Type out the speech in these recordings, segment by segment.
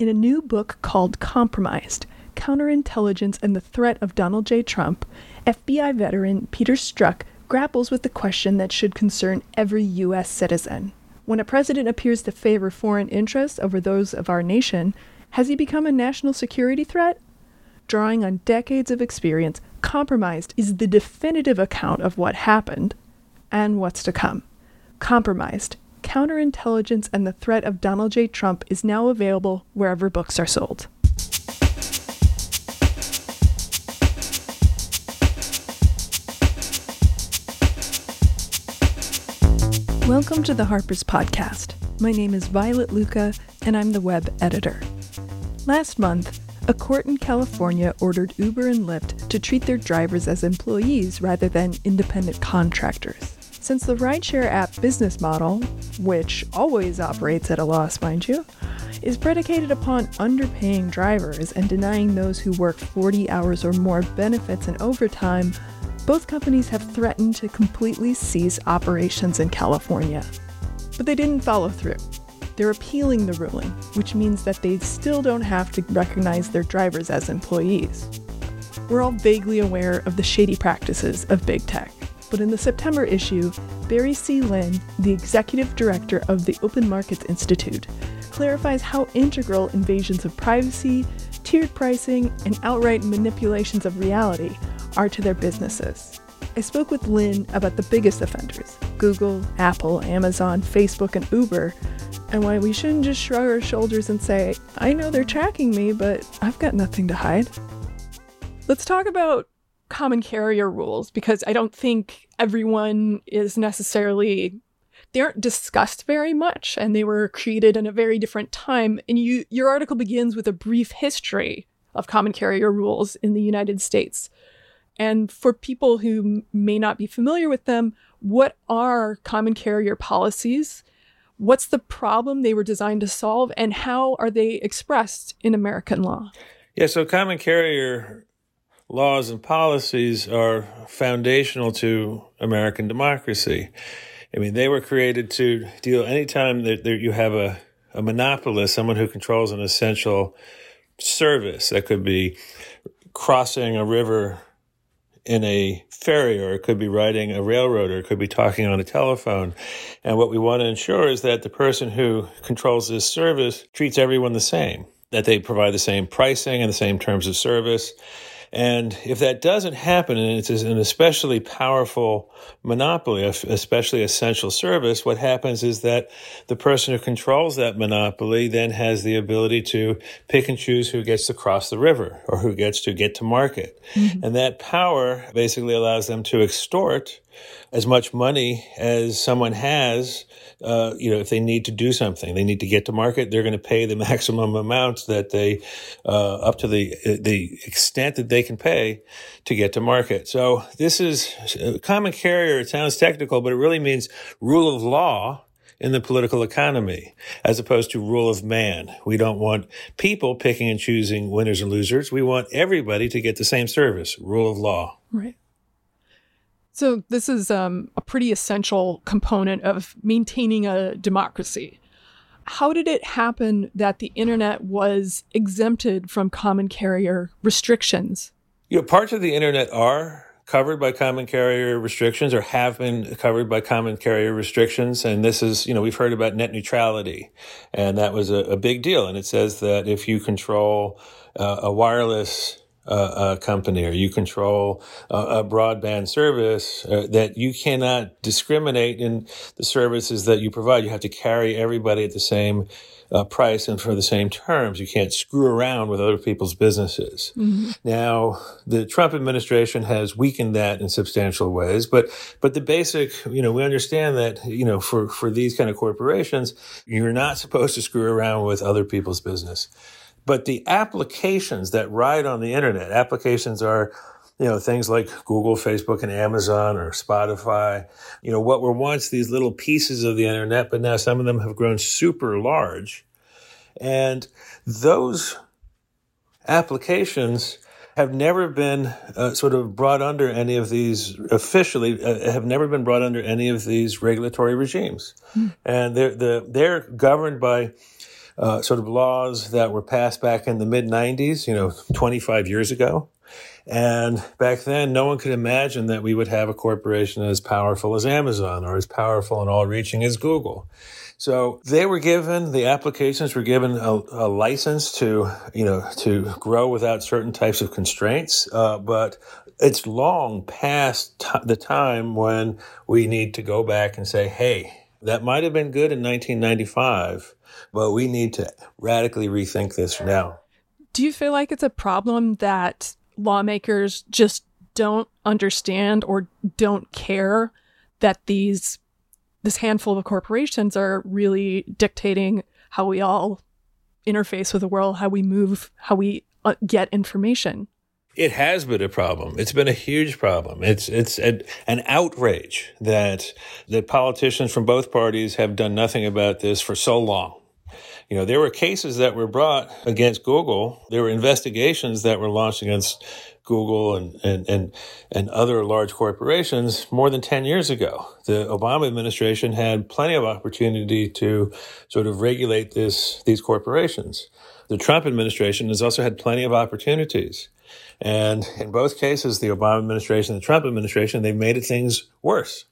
In a new book called Compromised Counterintelligence and the Threat of Donald J. Trump, FBI veteran Peter Strzok grapples with the question that should concern every U.S. citizen. When a president appears to favor foreign interests over those of our nation, has he become a national security threat? Drawing on decades of experience, Compromised is the definitive account of what happened and what's to come. Compromised Counterintelligence and the Threat of Donald J. Trump is now available wherever books are sold. Welcome to the Harper's Podcast. My name is Violet Lucca, and I'm the web editor. Last month, a court in California ordered Uber and Lyft to treat their drivers as employees rather than independent contractors. Since the rideshare app business model, which always operates at a loss, mind you, is predicated upon underpaying drivers and denying those who work 40 hours or more benefits and overtime, both companies have threatened to completely cease operations in California. But they didn't follow through. They're appealing the ruling, which means that they still don't have to recognize their drivers as employees. We're all vaguely aware of the shady practices of big tech but in the September issue, Barry C. Lynn, the executive director of the Open Markets Institute, clarifies how integral invasions of privacy, tiered pricing, and outright manipulations of reality are to their businesses. I spoke with Lynn about the biggest offenders Google, Apple, Amazon, Facebook, and Uber, and why we shouldn't just shrug our shoulders and say, I know they're tracking me, but I've got nothing to hide. Let's talk about common carrier rules because I don't think everyone is necessarily they aren't discussed very much and they were created in a very different time and you your article begins with a brief history of common carrier rules in the United States. And for people who may not be familiar with them, what are common carrier policies? What's the problem they were designed to solve and how are they expressed in American law? Yeah, so common carrier laws and policies are foundational to American democracy. I mean, they were created to deal anytime that you have a, a monopolist, someone who controls an essential service that could be crossing a river in a ferry, or it could be riding a railroad, or it could be talking on a telephone. And what we want to ensure is that the person who controls this service treats everyone the same, that they provide the same pricing and the same terms of service, and if that doesn't happen, and it's an especially powerful monopoly, especially essential service, what happens is that the person who controls that monopoly then has the ability to pick and choose who gets to cross the river or who gets to get to market. Mm-hmm. And that power basically allows them to extort as much money as someone has uh, you know, if they need to do something, they need to get to market, they're going to pay the maximum amount that they, uh, up to the, the extent that they can pay to get to market. So this is common carrier. It sounds technical, but it really means rule of law in the political economy as opposed to rule of man. We don't want people picking and choosing winners and losers. We want everybody to get the same service, rule of law. Right. So this is um, a pretty essential component of maintaining a democracy. How did it happen that the internet was exempted from common carrier restrictions? You know, parts of the internet are covered by common carrier restrictions or have been covered by common carrier restrictions. And this is, you know, we've heard about net neutrality, and that was a, a big deal. And it says that if you control uh, a wireless uh, a company or you control a, a broadband service, uh, that you cannot discriminate in the services that you provide. You have to carry everybody at the same uh, price and for the same terms. You can't screw around with other people's businesses. Mm-hmm. Now, the Trump administration has weakened that in substantial ways, but but the basic, you know, we understand that you know for for these kind of corporations, you're not supposed to screw around with other people's business. But the applications that ride on the internet, applications are, you know, things like Google, Facebook, and Amazon or Spotify, you know, what were once these little pieces of the internet, but now some of them have grown super large. And those applications have never been uh, sort of brought under any of these officially uh, have never been brought under any of these regulatory regimes, mm. and they're the, they're governed by uh, sort of laws that were passed back in the mid 90s, you know, 25 years ago. And back then, no one could imagine that we would have a corporation as powerful as Amazon or as powerful and all reaching as Google. So they were given, the applications were given a, a license to, you know, to grow without certain types of constraints. Uh, but it's long past t- the time when we need to go back and say, hey, that might have been good in 1995, but we need to radically rethink this now. Do you feel like it's a problem that lawmakers just don't understand or don't care that these this handful of corporations are really dictating how we all interface with the world, how we move, how we uh, get information. It has been a problem. It's been a huge problem. It's it's a, an outrage that that politicians from both parties have done nothing about this for so long. You know, there were cases that were brought against Google. There were investigations that were launched against Google and, and, and, and other large corporations more than 10 years ago. The Obama administration had plenty of opportunity to sort of regulate this, these corporations. The Trump administration has also had plenty of opportunities. And in both cases, the Obama administration and the Trump administration, they've made things worse.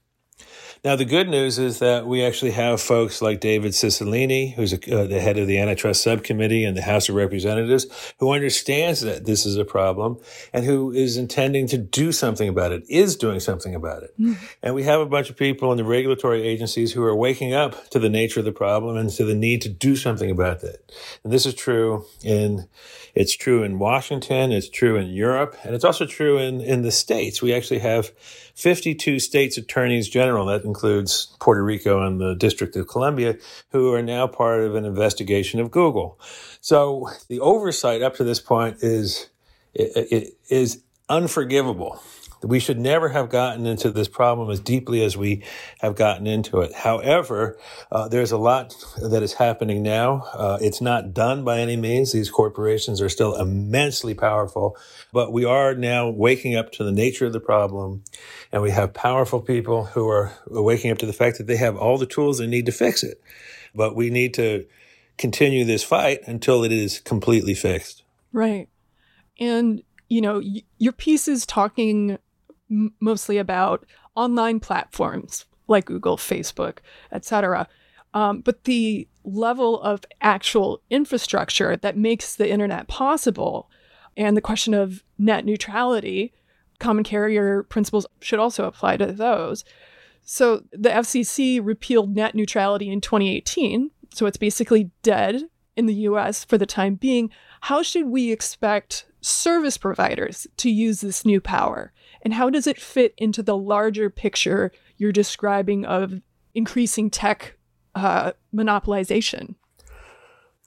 Now, the good news is that we actually have folks like David Cicilline, who's a, uh, the head of the antitrust subcommittee in the House of Representatives, who understands that this is a problem and who is intending to do something about it, is doing something about it. Mm. And we have a bunch of people in the regulatory agencies who are waking up to the nature of the problem and to the need to do something about that. And this is true in, it's true in Washington, it's true in Europe, and it's also true in, in the states. We actually have 52 states attorneys general, that includes Puerto Rico and the District of Columbia, who are now part of an investigation of Google. So the oversight up to this point is, is unforgivable. We should never have gotten into this problem as deeply as we have gotten into it. However, uh, there's a lot that is happening now. Uh, it's not done by any means. These corporations are still immensely powerful, but we are now waking up to the nature of the problem. And we have powerful people who are waking up to the fact that they have all the tools they need to fix it. But we need to continue this fight until it is completely fixed. Right. And, you know, your piece is talking mostly about online platforms like Google, Facebook, etc. Um, but the level of actual infrastructure that makes the internet possible and the question of net neutrality, common carrier principles should also apply to those. So the FCC repealed net neutrality in 2018. So it's basically dead in the US for the time being. How should we expect service providers to use this new power? And how does it fit into the larger picture you're describing of increasing tech uh, monopolization?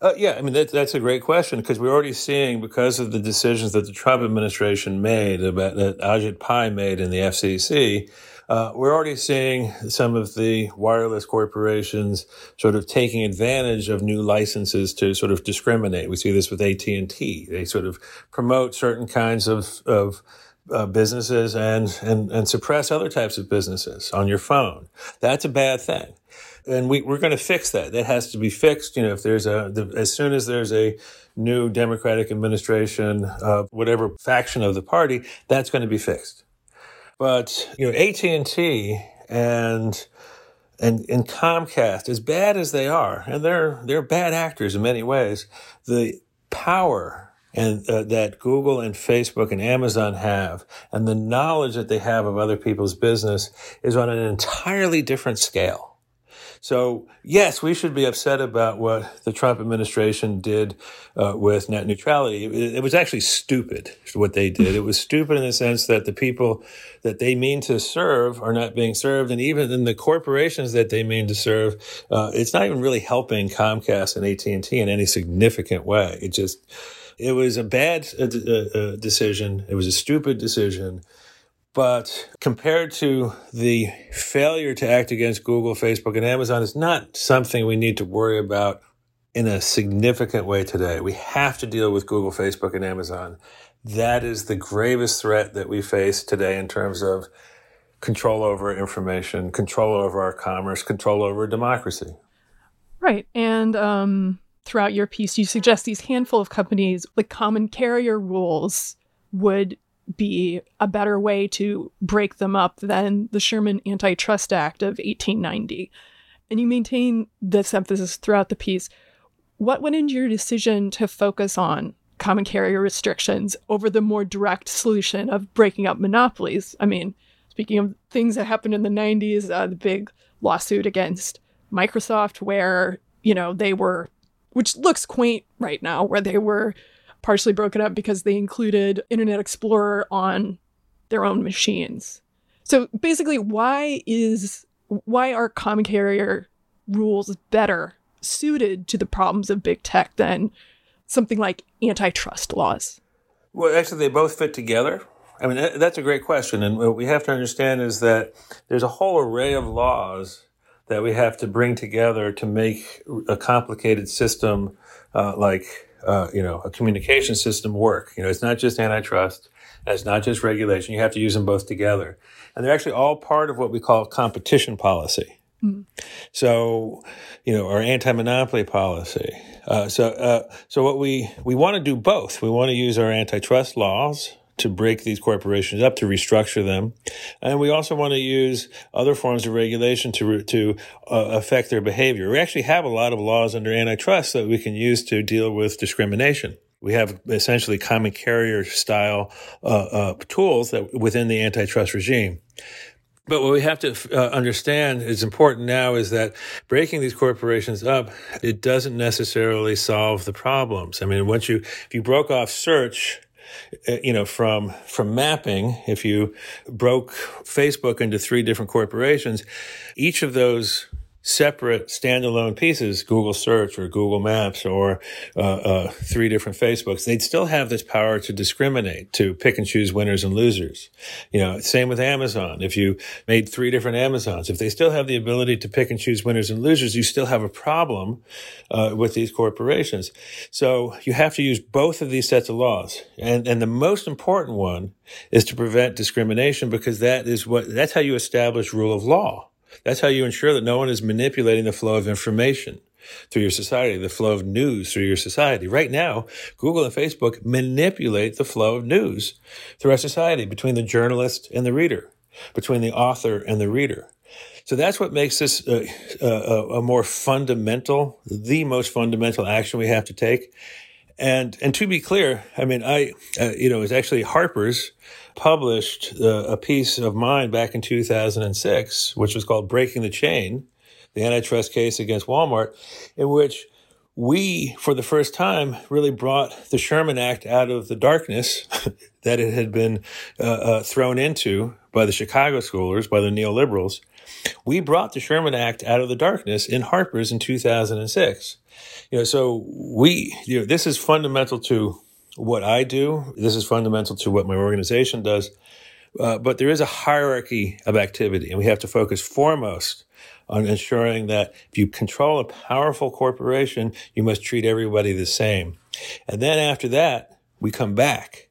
Uh, yeah, I mean that, that's a great question because we're already seeing because of the decisions that the Trump administration made about that Ajit Pai made in the FCC. Uh, we're already seeing some of the wireless corporations sort of taking advantage of new licenses to sort of discriminate. We see this with AT and T. They sort of promote certain kinds of of uh, businesses and, and, and suppress other types of businesses on your phone. That's a bad thing. And we, we're going to fix that. That has to be fixed. You know, if there's a, the, as soon as there's a new Democratic administration, uh, whatever faction of the party, that's going to be fixed. But, you know, AT&T and, and, and Comcast, as bad as they are, and they're, they're bad actors in many ways, the power and uh, that Google and Facebook and Amazon have, and the knowledge that they have of other people's business is on an entirely different scale. So yes, we should be upset about what the Trump administration did uh, with net neutrality. It, it, was actually stupid what they did. It was stupid in the sense that the people that they mean to serve are not being served, and even in the corporations that they mean to serve, uh, it's not even really helping Comcast and AT and T in any significant way. It just it was a bad uh, uh, uh, decision. It was a stupid decision. But compared to the failure to act against Google, Facebook, and Amazon, it's not something we need to worry about in a significant way today. We have to deal with Google, Facebook, and Amazon. That is the gravest threat that we face today in terms of control over information, control over our commerce, control over democracy. Right. And um, throughout your piece, you suggest these handful of companies, like common carrier rules, would be a better way to break them up than the Sherman Antitrust Act of 1890. And you maintain this emphasis throughout the piece. What went into your decision to focus on common carrier restrictions over the more direct solution of breaking up monopolies? I mean, speaking of things that happened in the 90s, uh, the big lawsuit against Microsoft, where, you know, they were, which looks quaint right now, where they were partially broken up because they included Internet Explorer on their own machines. So basically, why is why are common carrier rules better suited to the problems of big tech than something like antitrust laws? Well, actually, they both fit together. I mean, that's a great question. And what we have to understand is that there's a whole array of laws that we have to bring together to make a complicated system uh, like uh, you know, a communication system work. You know, it's not just antitrust. It's not just regulation. You have to use them both together. And they're actually all part of what we call competition policy. Mm. So, you know, our anti-monopoly policy. Uh, so, uh, so what we, we want to do both. We want to use our antitrust laws to break these corporations up, to restructure them. And we also want to use other forms of regulation to, to uh, affect their behavior. We actually have a lot of laws under antitrust that we can use to deal with discrimination. We have essentially common carrier style uh, uh, tools that within the antitrust regime. But what we have to uh, understand is important now is that breaking these corporations up, it doesn't necessarily solve the problems. I mean, once you, if you broke off search, Uh, you know, from, from mapping, if you broke Facebook into three different corporations, each of those separate standalone pieces, Google Search or Google Maps or uh, uh, three different Facebooks, they'd still have this power to discriminate, to pick and choose winners and losers. You know, same with Amazon. If you made three different Amazons, if they still have the ability to pick and choose winners and losers, you still have a problem uh, with these corporations. So you have to use both of these sets of laws, and and the most important one is to prevent discrimination because that is what that's how you establish rule of law. That's how you ensure that no one is manipulating the flow of information through your society, the flow of news through your society. Right now, Google and Facebook manipulate the flow of news through our society between the journalist and the reader, between the author and the reader. So that's what makes this a, a, a more fundamental, the most fundamental action we have to take. And and to be clear, I mean, I uh, you know, it's actually Harper's published uh, a piece of mine back in 2006, which was called "Breaking the Chain," the antitrust case against Walmart, in which we, for the first time, really brought the Sherman Act out of the darkness that it had been uh, uh, thrown into by the Chicago schoolers, by the neoliberals. We brought the Sherman Act out of the darkness in Harper's in 2006. You know, so we, you know, this is fundamental to what I do. This is fundamental to what my organization does. Uh, but there is a hierarchy of activity, and we have to focus foremost on ensuring that if you control a powerful corporation, you must treat everybody the same. And then after that, we come back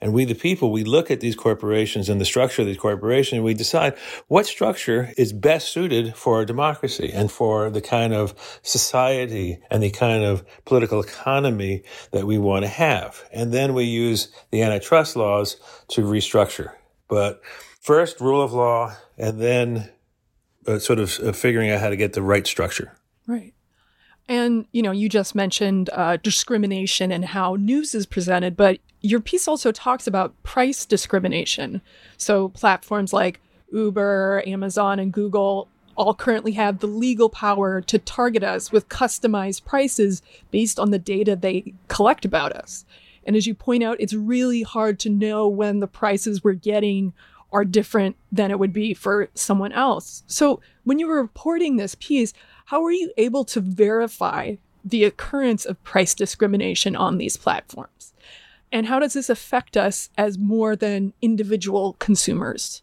and we, the people, we look at these corporations and the structure of these corporations and we decide what structure is best suited for our democracy and for the kind of society and the kind of political economy that we want to have. And then we use the antitrust laws to restructure. But first, rule of law, and then uh, sort of uh, figuring out how to get the right structure. Right. And, you know, you just mentioned uh, discrimination and how news is presented, but your piece also talks about price discrimination. So platforms like Uber, Amazon, and Google all currently have the legal power to target us with customized prices based on the data they collect about us. And as you point out, it's really hard to know when the prices we're getting are different than it would be for someone else. So when you were reporting this piece, how were you able to verify the occurrence of price discrimination on these platforms? And how does this affect us as more than individual consumers?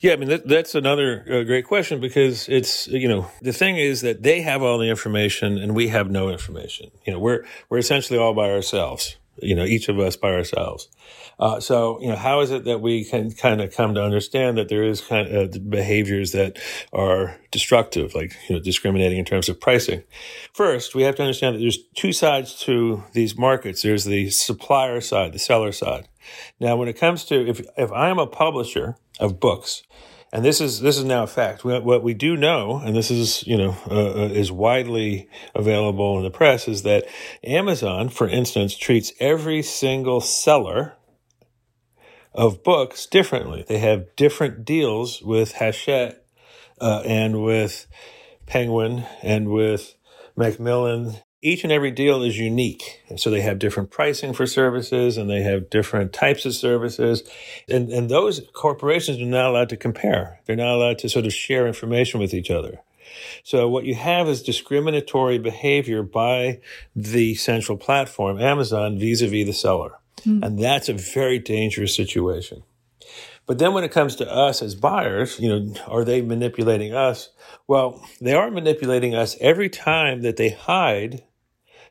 Yeah, I mean that, that's another uh, great question because it's you know the thing is that they have all the information and we have no information. You know we're we're essentially all by ourselves. You know, each of us by ourselves. Uh, so, you know, how is it that we can kind of come to understand that there is kind of behaviors that are destructive, like, you know, discriminating in terms of pricing? First, we have to understand that there's two sides to these markets. There's the supplier side, the seller side. Now, when it comes to, if, if I'm a publisher of books, and this is this is now a fact. What we do know, and this is you know uh, uh, is widely available in the press, is that Amazon, for instance, treats every single seller of books differently. They have different deals with Hachette uh, and with Penguin and with Macmillan each and every deal is unique. And so they have different pricing for services and they have different types of services. And, and those corporations are not allowed to compare. They're not allowed to sort of share information with each other. So what you have is discriminatory behavior by the central platform, Amazon, vis-a-vis the seller. Mm. And that's a very dangerous situation. But then when it comes to us as buyers, you know, are they manipulating us? Well, they are manipulating us every time that they hide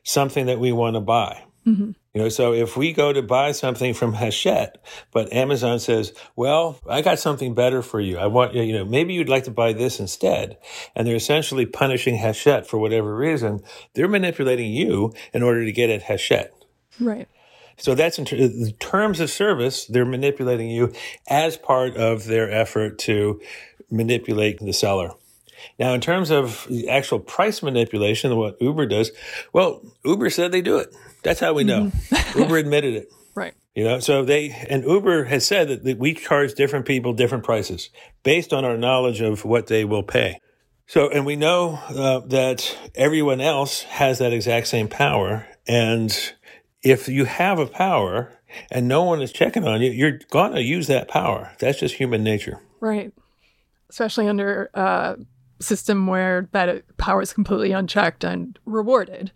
something that we want to buy. Mm-hmm. You know, so if we go to buy something from Hachette, but Amazon says, well, I got something better for you. I want, you know, maybe you'd like to buy this instead. And they're essentially punishing Hachette for whatever reason. They're manipulating you in order to get at Hachette. Right. So that's in ter- terms of service. They're manipulating you as part of their effort to manipulate the seller. Now, in terms of the actual price manipulation, what Uber does, well, Uber said they do it. That's how we know. Mm-hmm. Uber admitted it. Right. You know, so they, and Uber has said that, that we charge different people different prices based on our knowledge of what they will pay. So, and we know uh, that everyone else has that exact same power. And if you have a power and no one is checking on you, you're going to use that power. That's just human nature. Right. Especially under uh, system where that power is completely unchecked and rewarded.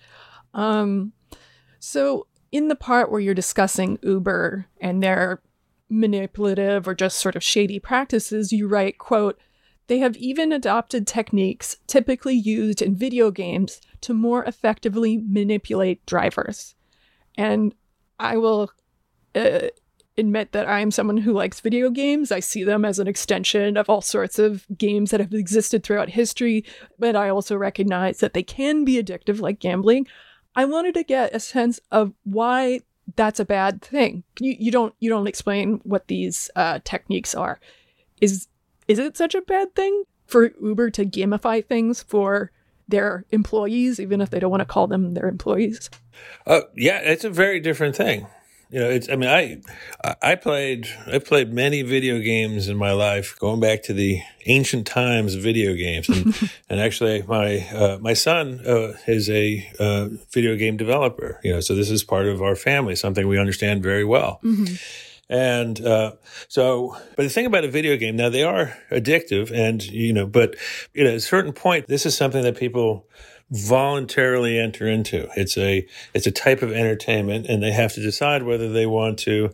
Um, so, in the part where you're discussing Uber and their manipulative or just sort of shady practices, you write, quote, they have even adopted techniques typically used in video games to more effectively manipulate drivers. And I will uh, admit that I am someone who likes video games. I see them as an extension of all sorts of games that have existed throughout history, but I also recognize that they can be addictive, like gambling. I wanted to get a sense of why that's a bad thing. You, you don't you don't explain what these uh, techniques are. Is is it such a bad thing for Uber to gamify things for their employees, even if they don't want to call them their employees? Uh, yeah, it's a very different thing you know, it's. I mean, I I played I played many video games in my life, going back to the ancient times of video games, and, and actually, my uh, my son uh, is a uh, video game developer. You know, so this is part of our family, something we understand very well. Mm-hmm. And uh, so, but the thing about a video game now, they are addictive, and you know, but you know, at a certain point, this is something that people voluntarily enter into. It's a it's a type of entertainment, and they have to decide whether they want to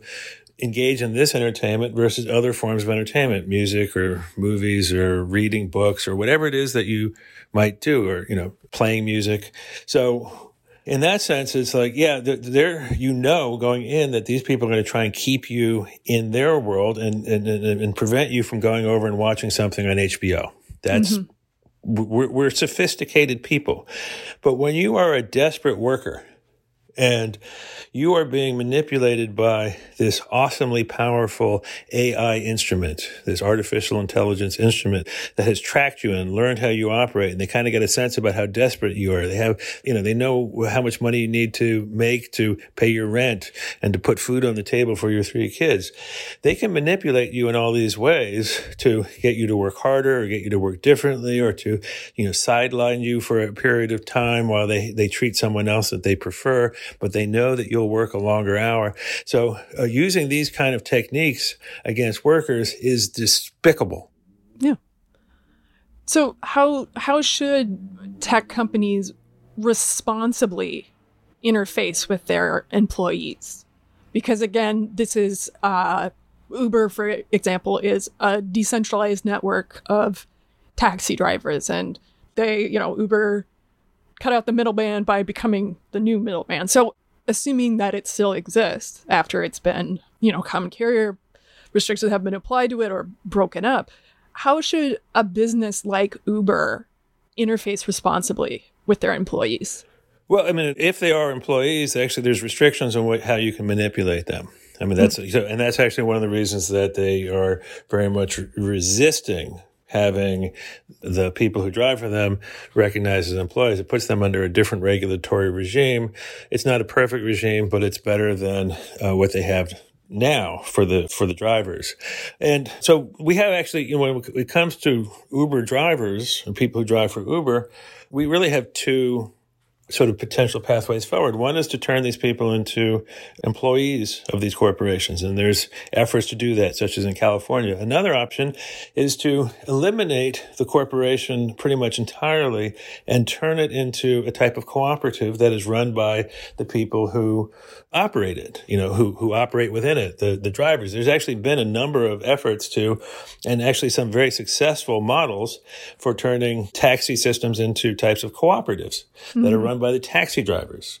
engage in this entertainment versus other forms of entertainment, music or movies or reading books or whatever it is that you might do, or you know, playing music. So. In that sense, it's like, yeah, they're, you know, going in that these people are going to try and keep you in their world and, and, and prevent you from going over and watching something on HBO. That's mm-hmm we're, we're sophisticated people. But when you are a desperate worker and you are being manipulated by this awesomely powerful AI instrument, this artificial intelligence instrument that has tracked you and learned how you operate. And they kind of get a sense about how desperate you are. They have, you know, they know how much money you need to make to pay your rent and to put food on the table for your three kids. They can manipulate you in all these ways to get you to work harder or get you to work differently or to, you know, sideline you for a period of time while they, they treat someone else that they prefer, but they know that you'll work a longer hour. So uh, using these kind of techniques against workers is despicable. Yeah. So how how should tech companies responsibly interface with their employees? Because again, this is uh, Uber, for example, is a decentralized network of taxi drivers, and they, you know, Uber cut out the middleman by becoming the new middleman. So assuming that it still exists after it's been, you know, common carrier restrictions have been applied to it or broken up, how should a business like Uber interface responsibly with their employees? Well, I mean, if they are employees, actually, there's restrictions on what, how you can manipulate them. I mean, that's mm-hmm. and that's actually one of the reasons that they are very much resisting having the people who drive for them recognized as employees. It puts them under a different regulatory regime. It's not a perfect regime, but it's better than uh, what they have now for the for the drivers. And so we have actually, you know, when it comes to Uber drivers and people who drive for Uber, we really have two sort of potential pathways forward. One is to turn these people into employees of these corporations, and there's efforts to do that, such as in California. Another option is to eliminate the corporation pretty much entirely and turn it into a type of cooperative that is run by the people who operate it, you know, who, who operate within it, the, the drivers. There's actually been a number of efforts to, and actually some very successful models for turning taxi systems into types of cooperatives mm-hmm. that are run by the taxi drivers.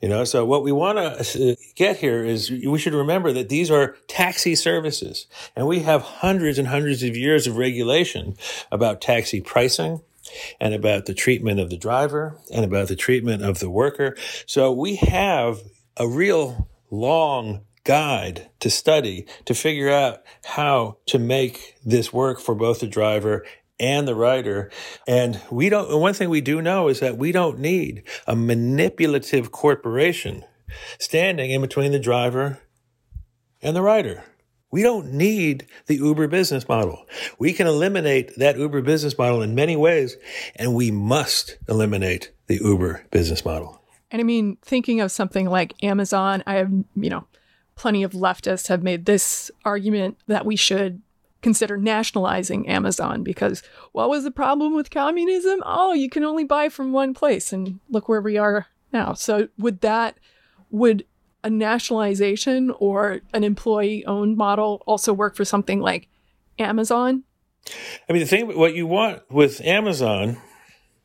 You know, so what we want to uh, get here is we should remember that these are taxi services and we have hundreds and hundreds of years of regulation about taxi pricing, and about the treatment of the driver and about the treatment of the worker. So we have a real long guide to study to figure out how to make this work for both the driver and the rider. And we don't, one thing we do know is that we don't need a manipulative corporation standing in between the driver and the rider. We don't need the Uber business model. We can eliminate that Uber business model in many ways, and we must eliminate the Uber business model. And I mean, thinking of something like Amazon, I have, you know, plenty of leftists have made this argument that we should consider nationalizing Amazon because what was the problem with communism? Oh, you can only buy from one place and look where we are now. So would that would a nationalization or an employee owned model also work for something like Amazon? I mean, the thing, what you want with Amazon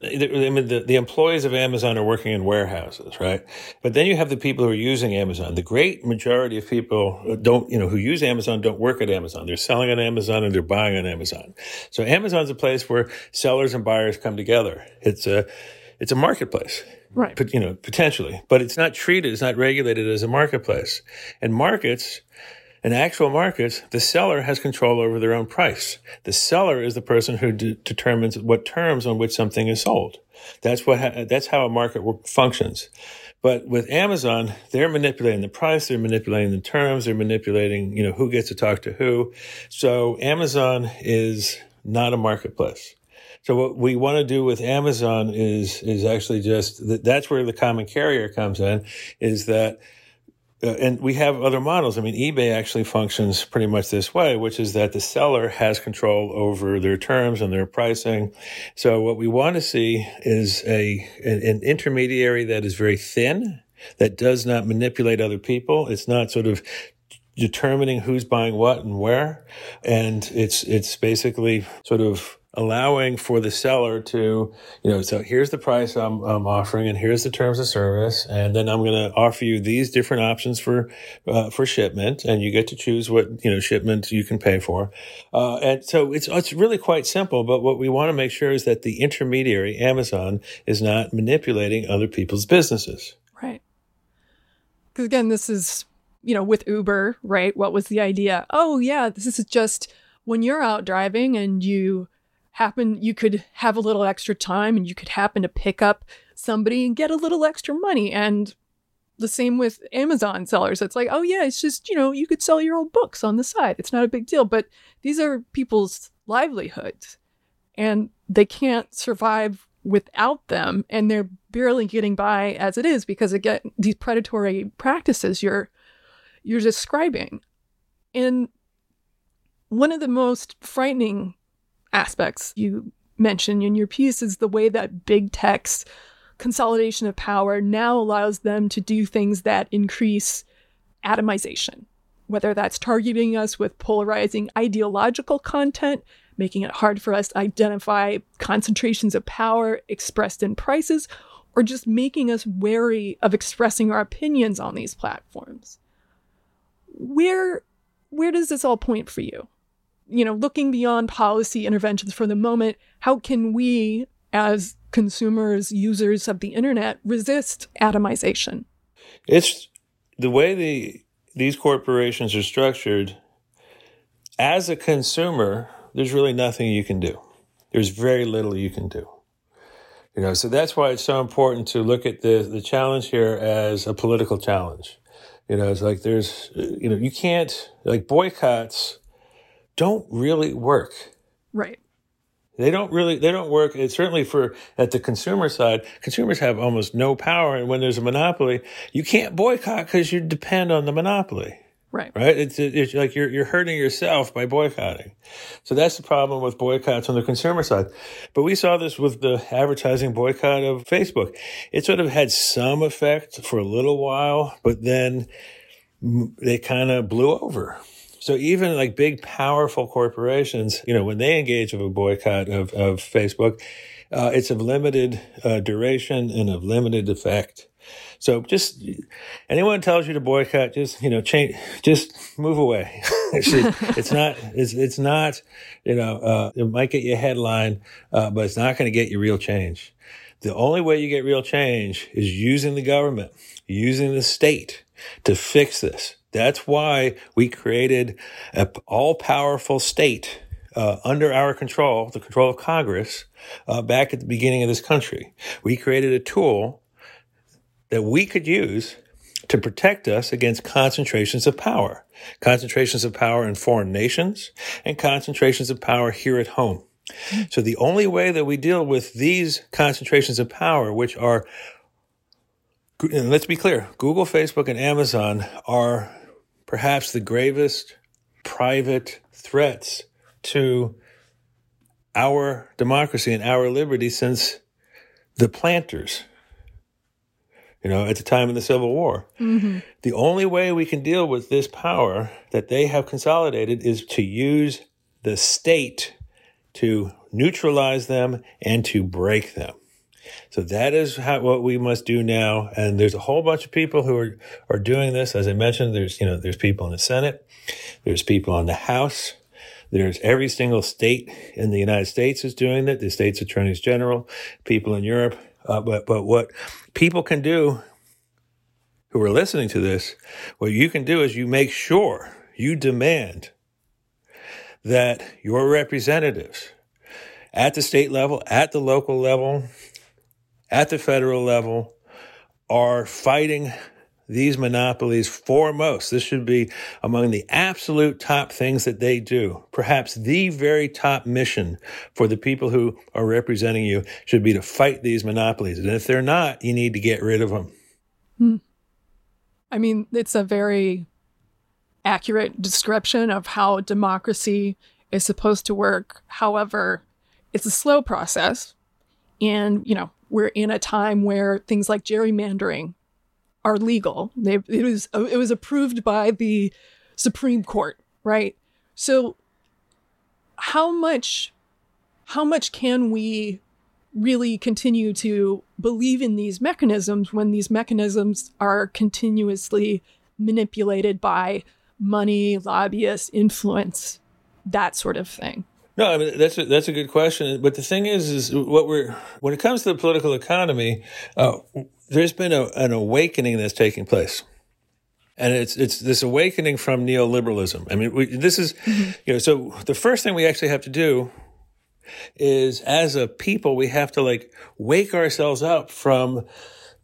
I mean, the, the employees of Amazon are working in warehouses, right? But then you have the people who are using Amazon. The great majority of people don't, you know, who use Amazon don't work at Amazon. They're selling on Amazon and they're buying on Amazon. So Amazon's a place where sellers and buyers come together. It's a, it's a marketplace. Right. But, you know, potentially, but it's not treated, it's not regulated as a marketplace. And markets, in actual markets, the seller has control over their own price. The seller is the person who de- determines what terms on which something is sold. That's what ha- that's how a market functions. But with Amazon, they're manipulating the price, they're manipulating the terms, they're manipulating, you know, who gets to talk to who. So Amazon is not a marketplace. So what we want to do with Amazon is is actually just that's where the common carrier comes in is that Uh, and we have other models. I mean, eBay actually functions pretty much this way, which is that the seller has control over their terms and their pricing. So what we want to see is a an, an intermediary that is very thin, that does not manipulate other people. It's not sort of determining who's buying what and where, and it's it's basically sort of allowing for the seller to, you know, so here's the price I'm, I'm offering and here's the terms of service. And then I'm going to offer you these different options for, uh, for shipment and you get to choose what, you know, shipment you can pay for. Uh, and so it's, it's really quite simple. But what we want to make sure is that the intermediary, Amazon, is not manipulating other people's businesses. Right. Because again, this is, you know, with Uber, right? What was the idea? Oh, yeah, this is just when you're out driving and you, happen you could have a little extra time and you could happen to pick up somebody and get a little extra money and the same with Amazon sellers. It's like, oh yeah, it's just, you know, you could sell your old books on the side. It's not a big deal, but these are people's livelihoods and they can't survive without them and they're barely getting by as it is because again, these predatory practices you're you're describing. And one of the most frightening aspects you mention in your piece is the way that big tech's consolidation of power now allows them to do things that increase atomization, whether that's targeting us with polarizing ideological content, making it hard for us to identify concentrations of power expressed in prices, or just making us wary of expressing our opinions on these platforms. Where where does this all point for you? You know, looking beyond policy interventions for the moment, how can we as consumers, users of the internet resist atomization? It's the way the these corporations are structured. As a consumer, there's really nothing you can do. There's very little you can do. You know, so that's why it's so important to look at the the challenge here as a political challenge. You know, it's like there's, you know, you can't like boycotts don't really work. Right. They don't really, they don't work. It's certainly for at the consumer side. Consumers have almost no power, and when there's a monopoly, you can't boycott because you depend on the monopoly. Right. Right. It's, it's like you're, you're hurting yourself by boycotting. So that's the problem with boycotts on the consumer side. But we saw this with the advertising boycott of Facebook. It sort of had some effect for a little while, but then they kind of blew over. So even like big, powerful corporations, you know, when they engage with a boycott of, of Facebook, uh, it's of limited uh, duration and of limited effect. So just anyone tells you to boycott, just you know, change, just move away. it's not, it's it's not, you know, uh, it might get you a headline, uh, but it's not going to get you real change. The only way you get real change is using the government, using the state to fix this. That's why we created an all powerful state uh, under our control, the control of Congress, uh, back at the beginning of this country. We created a tool that we could use to protect us against concentrations of power, concentrations of power in foreign nations and concentrations of power here at home. So the only way that we deal with these concentrations of power, which are, and let's be clear, Google, Facebook, and Amazon are perhaps the gravest private threats to our democracy and our liberty since the planters, you know, at the time of the Civil War. Mm-hmm. The only way we can deal with this power that they have consolidated is to use the state to neutralize them and to break them. So that is how, what we must do now. And there's a whole bunch of people who are, are doing this. As I mentioned, there's, you know, there's people in the Senate. There's people in the House. There's every single state in the United States is doing that. The state's attorneys general, people in Europe. Uh, but, but what people can do who are listening to this, what you can do is you make sure you demand that your representatives at the state level, at the local level, at the federal level are fighting these monopolies foremost. This should be among the absolute top things that they do. Perhaps the very top mission for the people who are representing you should be to fight these monopolies. And if they're not, you need to get rid of them. Hmm. I mean, it's a very accurate description of how democracy is supposed to work. However, it's a slow process. And, you know, we're in a time where things like gerrymandering are legal. They, it was uh, it was approved by the Supreme Court, right? So how much how much can we really continue to believe in these mechanisms when these mechanisms are continuously manipulated by money, lobbyists, influence, that sort of thing? No, I mean that's a, that's a good question. But the thing is, is what we're when it comes to the political economy, uh, there's been a, an awakening that's taking place, and it's it's this awakening from neoliberalism. I mean, we, this is mm-hmm. you know, so the first thing we actually have to do is, as a people, we have to like wake ourselves up from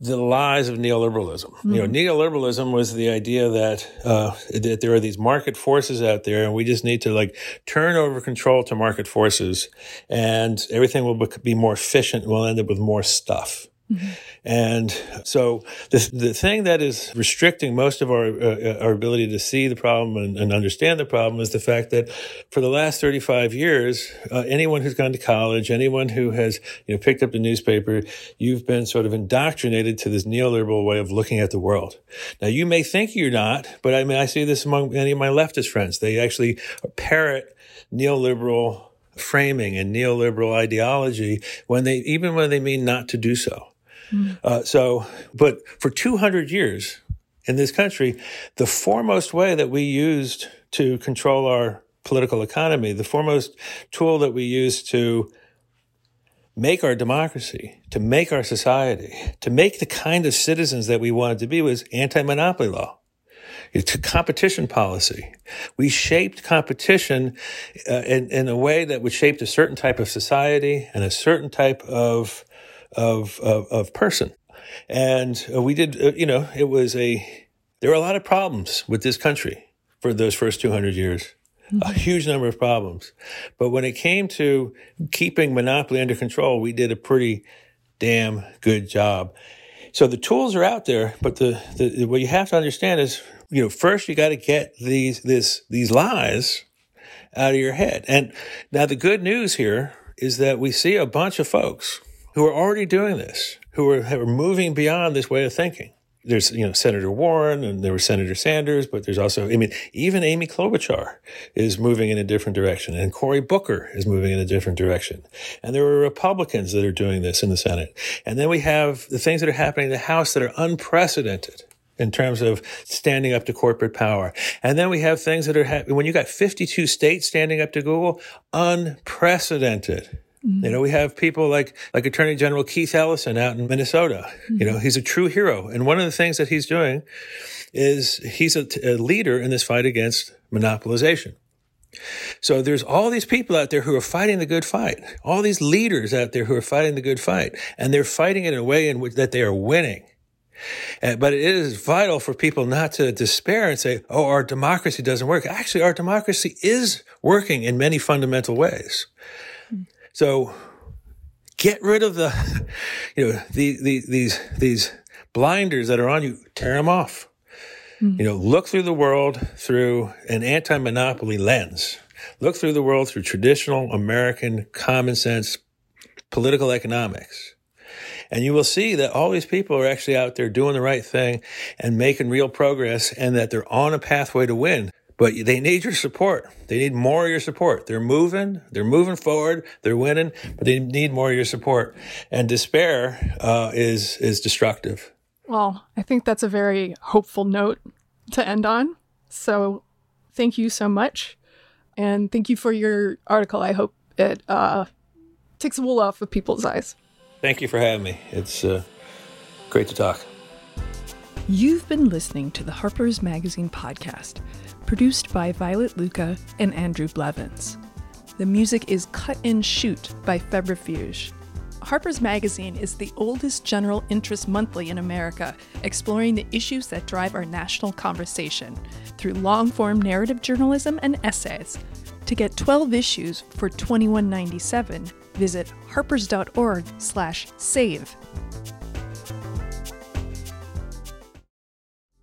the lies of neoliberalism. Mm-hmm. You know, mm-hmm. neoliberalism was the idea that uh, that there are these market forces out there, and we just need to like turn over control to market forces, and everything will be more efficient. We'll end up with more stuff. Mm-hmm. And so the, the thing that is restricting most of our, uh, our ability to see the problem and, and, understand the problem is the fact that for the last 35 years, uh, anyone who's gone to college, anyone who has, you know, picked up the newspaper, you've been sort of indoctrinated to this neoliberal way of looking at the world. Now you may think you're not, but I mean, I see this among many of my leftist friends. They actually parrot neoliberal framing and neoliberal ideology when they, even when they mean not to do so. Mm. Uh, so, but for 200 years in this country, the foremost way that we used to control our political economy, the foremost tool that we used to make our democracy, to make our society, to make the kind of citizens that we wanted to be was anti-monopoly law. It's competition policy. We shaped competition uh, in, in a way that would shape a certain type of society and a certain type of, of, of, of person. And uh, we did, uh, you know, it was a, there were a lot of problems with this country for those first 200 years. Mm-hmm. A huge number of problems. But when it came to keeping monopoly under control, we did a pretty damn good job. So the tools are out there, but the, the what you have to understand is, you know, first you got to get these this these lies out of your head. And now the good news here is that we see a bunch of folks who are already doing this, who are, are moving beyond this way of thinking. There's you know Senator Warren and there was Senator Sanders, but there's also I mean even Amy Klobuchar is moving in a different direction, and Cory Booker is moving in a different direction, and there are Republicans that are doing this in the Senate, and then we have the things that are happening in the House that are unprecedented in terms of standing up to corporate power. And then we have things that are happening when you got 52 states standing up to Google, unprecedented Mm-hmm. You know, we have people like like Attorney General Keith Ellison out in Minnesota. Mm-hmm. You know, he's a true hero, and one of the things that he's doing is he's a, a leader in this fight against monopolization. So there's all these people out there who are fighting the good fight, all these leaders out there who are fighting the good fight, and they're fighting it in a way in which that they are winning. And, but it is vital for people not to despair and say, "Oh, our democracy doesn't work." Actually, our democracy is working in many fundamental ways. So get rid of the, you know, the, the, these, these blinders that are on you, tear them off. Mm-hmm. You know, look through the world through an anti-monopoly lens. Look through the world through traditional American common sense political economics. And you will see that all these people are actually out there doing the right thing and making real progress and that they're on a pathway to win. But they need your support. They need more of your support. They're moving. They're moving forward. They're winning, but they need more of your support. And despair uh, is is destructive. Well, I think that's a very hopeful note to end on. So, thank you so much, and thank you for your article. I hope it uh, takes the wool off of people's eyes. Thank you for having me. It's uh, great to talk. You've been listening to the Harper's Magazine podcast produced by Violet Lucca and Andrew Blevins. The music is Cut and Shoot by Febrifuge. Harper's Magazine is the oldest general interest monthly in America, exploring the issues that drive our national conversation through long-form narrative journalism and essays. To get 12 issues for $21.97, visit harpers.org/save.